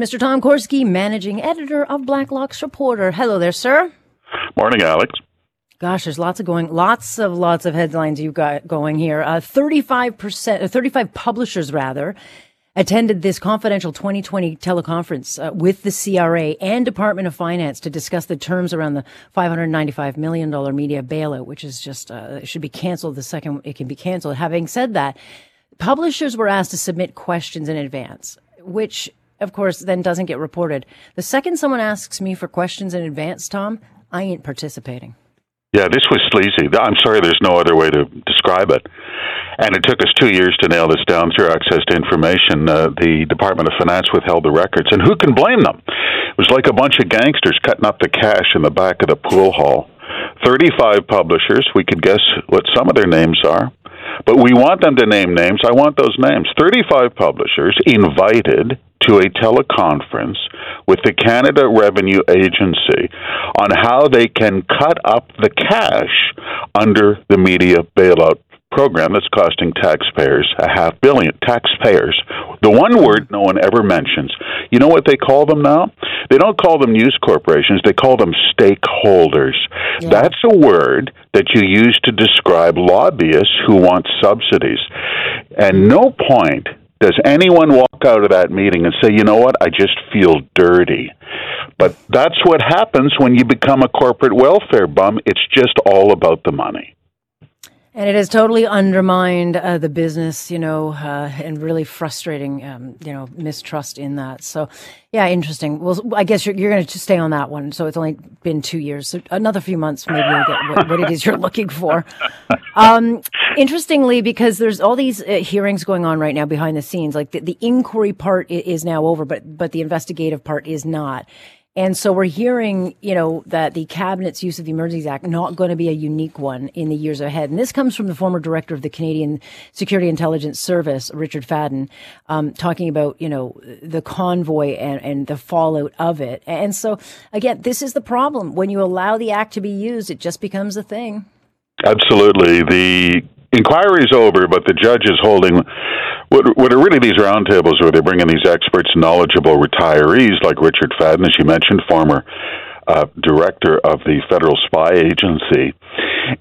Mr. Tom Korski, managing editor of Blacklock's Reporter. Hello there, sir. Morning, Alex. Gosh, there's lots of going, lots of lots of headlines you've got going here. Uh, 35%, uh, 35 publishers rather, attended this confidential 2020 teleconference uh, with the CRA and Department of Finance to discuss the terms around the $595 million media bailout, which is just, uh, should be canceled the second it can be canceled. Having said that, publishers were asked to submit questions in advance, which of course, then doesn't get reported. The second someone asks me for questions in advance, Tom, I ain't participating. Yeah, this was sleazy. I'm sorry, there's no other way to describe it. And it took us two years to nail this down through access to information. Uh, the Department of Finance withheld the records, and who can blame them? It was like a bunch of gangsters cutting up the cash in the back of the pool hall. 35 publishers, we could guess what some of their names are. But we want them to name names. I want those names. 35 publishers invited to a teleconference with the Canada Revenue Agency on how they can cut up the cash under the media bailout program that's costing taxpayers a half billion taxpayers the one word no one ever mentions you know what they call them now they don't call them news corporations they call them stakeholders yeah. that's a word that you use to describe lobbyists who want subsidies and no point does anyone walk out of that meeting and say, you know what, I just feel dirty? But that's what happens when you become a corporate welfare bum. It's just all about the money. And it has totally undermined uh, the business, you know, uh, and really frustrating, um, you know, mistrust in that. So, yeah, interesting. Well, I guess you're, you're going to stay on that one. So it's only been two years. So another few months, maybe you'll get what, what it is you're looking for. Um, interestingly, because there's all these uh, hearings going on right now behind the scenes, like the, the inquiry part is now over, but, but the investigative part is not. And so we're hearing, you know, that the cabinet's use of the Emergencies Act not going to be a unique one in the years ahead. And this comes from the former director of the Canadian Security Intelligence Service, Richard Fadden, um, talking about, you know, the convoy and, and the fallout of it. And so again, this is the problem. When you allow the act to be used, it just becomes a thing. Absolutely. The inquiry is over, but the judge is holding what, what are really these roundtables where they bring in these experts, knowledgeable retirees like Richard Fadden, as you mentioned, former uh, director of the Federal Spy Agency,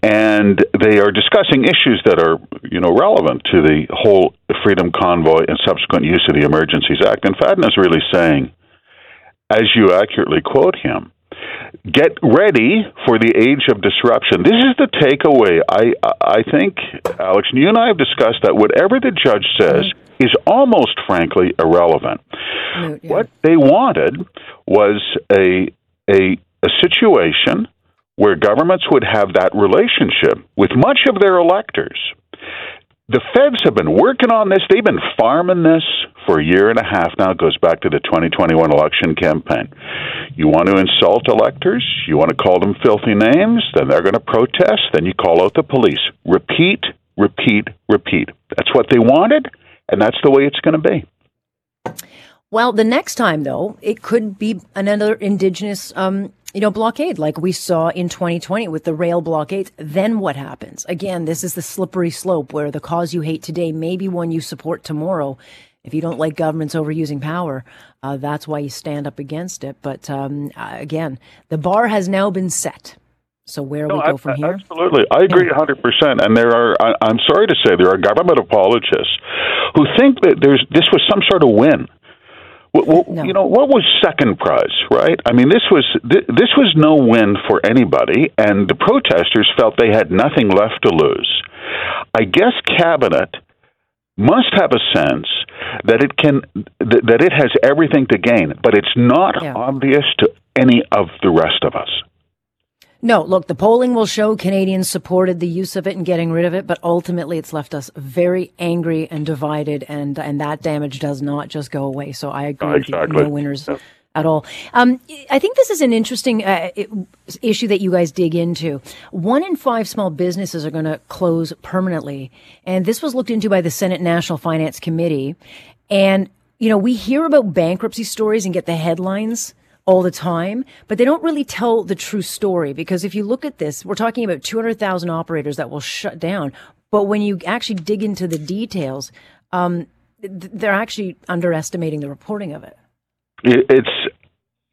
and they are discussing issues that are, you know, relevant to the whole Freedom Convoy and subsequent use of the Emergencies Act. And Fadden is really saying, as you accurately quote him, get ready for the age of disruption. This is the takeaway. I I think, Alex, and you and I have discussed that whatever the judge says mm-hmm. is almost frankly irrelevant. yeah. What they wanted was a a a situation where governments would have that relationship with much of their electors the feds have been working on this. They've been farming this for a year and a half now. It goes back to the 2021 election campaign. You want to insult electors, you want to call them filthy names, then they're going to protest, then you call out the police. Repeat, repeat, repeat. That's what they wanted, and that's the way it's going to be. Well, the next time, though, it could be another Indigenous um, you know, blockade like we saw in 2020 with the rail blockades. Then what happens? Again, this is the slippery slope where the cause you hate today may be one you support tomorrow. If you don't like governments overusing power, uh, that's why you stand up against it. But um, again, the bar has now been set. So where no, we go I, from here? Absolutely, I agree hundred percent. And there are, I, I'm sorry to say, there are government apologists who think that there's this was some sort of win well, no. You know what was second prize, right? I mean, this was this was no win for anybody, and the protesters felt they had nothing left to lose. I guess cabinet must have a sense that it can that it has everything to gain, but it's not yeah. obvious to any of the rest of us. No, look, the polling will show Canadians supported the use of it and getting rid of it, but ultimately it's left us very angry and divided, and and that damage does not just go away. So I agree exactly. with you, no winners. Yep. At all. Um, I think this is an interesting uh, issue that you guys dig into. One in five small businesses are going to close permanently. And this was looked into by the Senate National Finance Committee. And, you know, we hear about bankruptcy stories and get the headlines all the time, but they don't really tell the true story because if you look at this, we're talking about 200,000 operators that will shut down. But when you actually dig into the details, um, they're actually underestimating the reporting of it. It's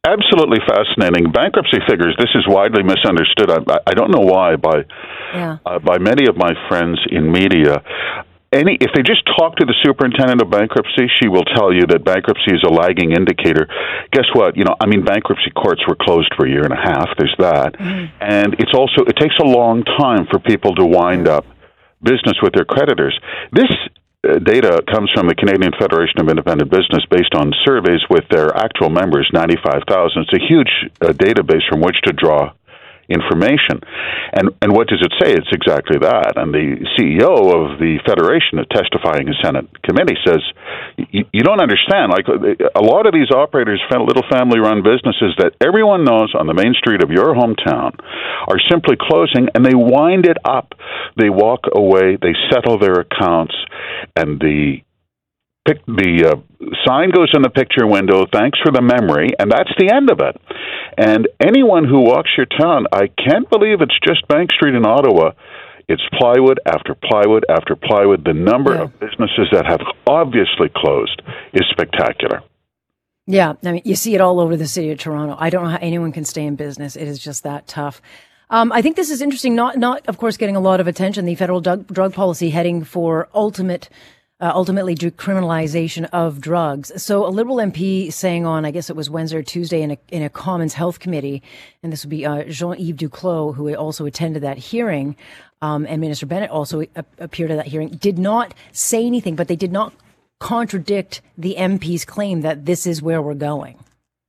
absolutely fascinating. Bankruptcy figures. This is widely misunderstood. I, I don't know why by yeah. uh, by many of my friends in media. Any, if they just talk to the superintendent of bankruptcy, she will tell you that bankruptcy is a lagging indicator. Guess what? You know, I mean, bankruptcy courts were closed for a year and a half. There's that, mm-hmm. and it's also it takes a long time for people to wind up business with their creditors. This uh, data comes from the Canadian Federation of Independent Business based on surveys with their actual members, 95,000. It's a huge uh, database from which to draw information. And and what does it say? It's exactly that. And the CEO of the federation, testifying in Senate committee, says you don't understand. Like a lot of these operators, little family-run businesses that everyone knows on the main street of your hometown, are simply closing, and they wind it up. They walk away. They settle their accounts, and the pick the uh, sign goes in the picture window thanks for the memory and that's the end of it and anyone who walks your town i can't believe it's just bank street in ottawa it's plywood after plywood after plywood the number yeah. of businesses that have obviously closed is spectacular yeah i mean you see it all over the city of toronto i don't know how anyone can stay in business it is just that tough um, I think this is interesting. Not, not of course, getting a lot of attention. The federal drug, drug policy heading for ultimate uh, ultimately decriminalization of drugs. So a Liberal MP saying on, I guess it was Wednesday or Tuesday in a, in a Commons Health Committee, and this would be uh, Jean-Yves Duclos, who also attended that hearing, um, and Minister Bennett also appeared at that hearing, did not say anything, but they did not contradict the MP's claim that this is where we're going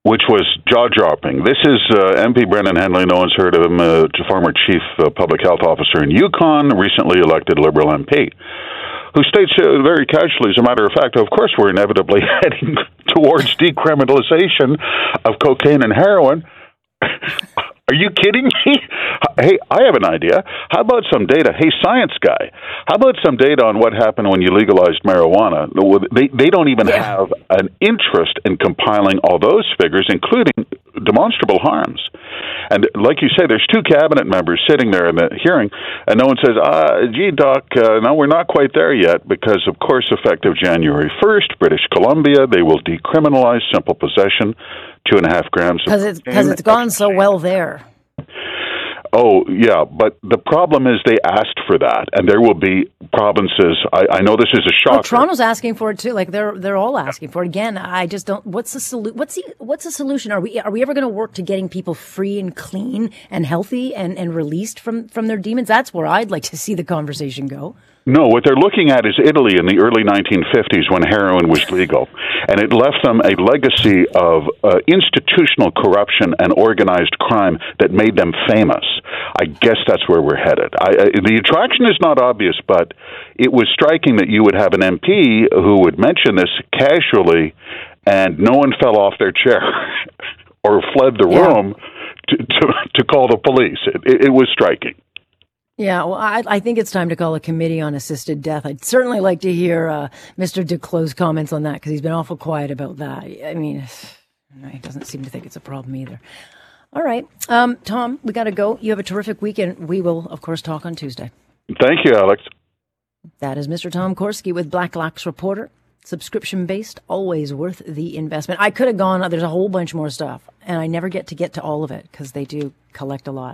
which was jaw dropping. This is uh, MP Brendan Hanley. No one's heard of him, uh, former chief uh, public health officer in Yukon, recently elected Liberal MP who states uh, very casually, as a matter of fact, of course, we're inevitably heading towards decriminalization of cocaine and heroin. Are you kidding me? Hey, I have an idea. How about some data? Hey, science guy, how about some data on what happened when you legalized marijuana? They they don't even yeah. have an interest in compiling all those figures, including demonstrable harms. And like you say, there's two cabinet members sitting there in the hearing, and no one says, uh, gee, Doc, uh, no, we're not quite there yet, because, of course, effective January 1st, British Columbia, they will decriminalize simple possession, two and a half grams. Because it's, cause it's gone so well there. Oh, yeah, but the problem is they asked for that, and there will be provinces. I, I know this is a shock. Oh, Toronto's asking for it too. Like they're they're all asking for it. Again, I just don't. What's the solution? What's the what's the solution? Are we are we ever going to work to getting people free and clean and healthy and and released from from their demons? That's where I'd like to see the conversation go. No, what they're looking at is Italy in the early 1950s when heroin was legal. And it left them a legacy of uh, institutional corruption and organized crime that made them famous. I guess that's where we're headed. I, the attraction is not obvious, but it was striking that you would have an MP who would mention this casually and no one fell off their chair or fled the room to, to, to call the police. It, it, it was striking. Yeah, well, I, I, think it's time to call a committee on assisted death. I'd certainly like to hear uh, Mr. Duclos' comments on that because he's been awful quiet about that. I mean, he doesn't seem to think it's a problem either. All right, um, Tom, we got to go. You have a terrific weekend. We will, of course, talk on Tuesday. Thank you, Alex. That is Mr. Tom Korski with Blacklock's Reporter. Subscription based, always worth the investment. I could have gone, there's a whole bunch more stuff, and I never get to get to all of it because they do collect a lot.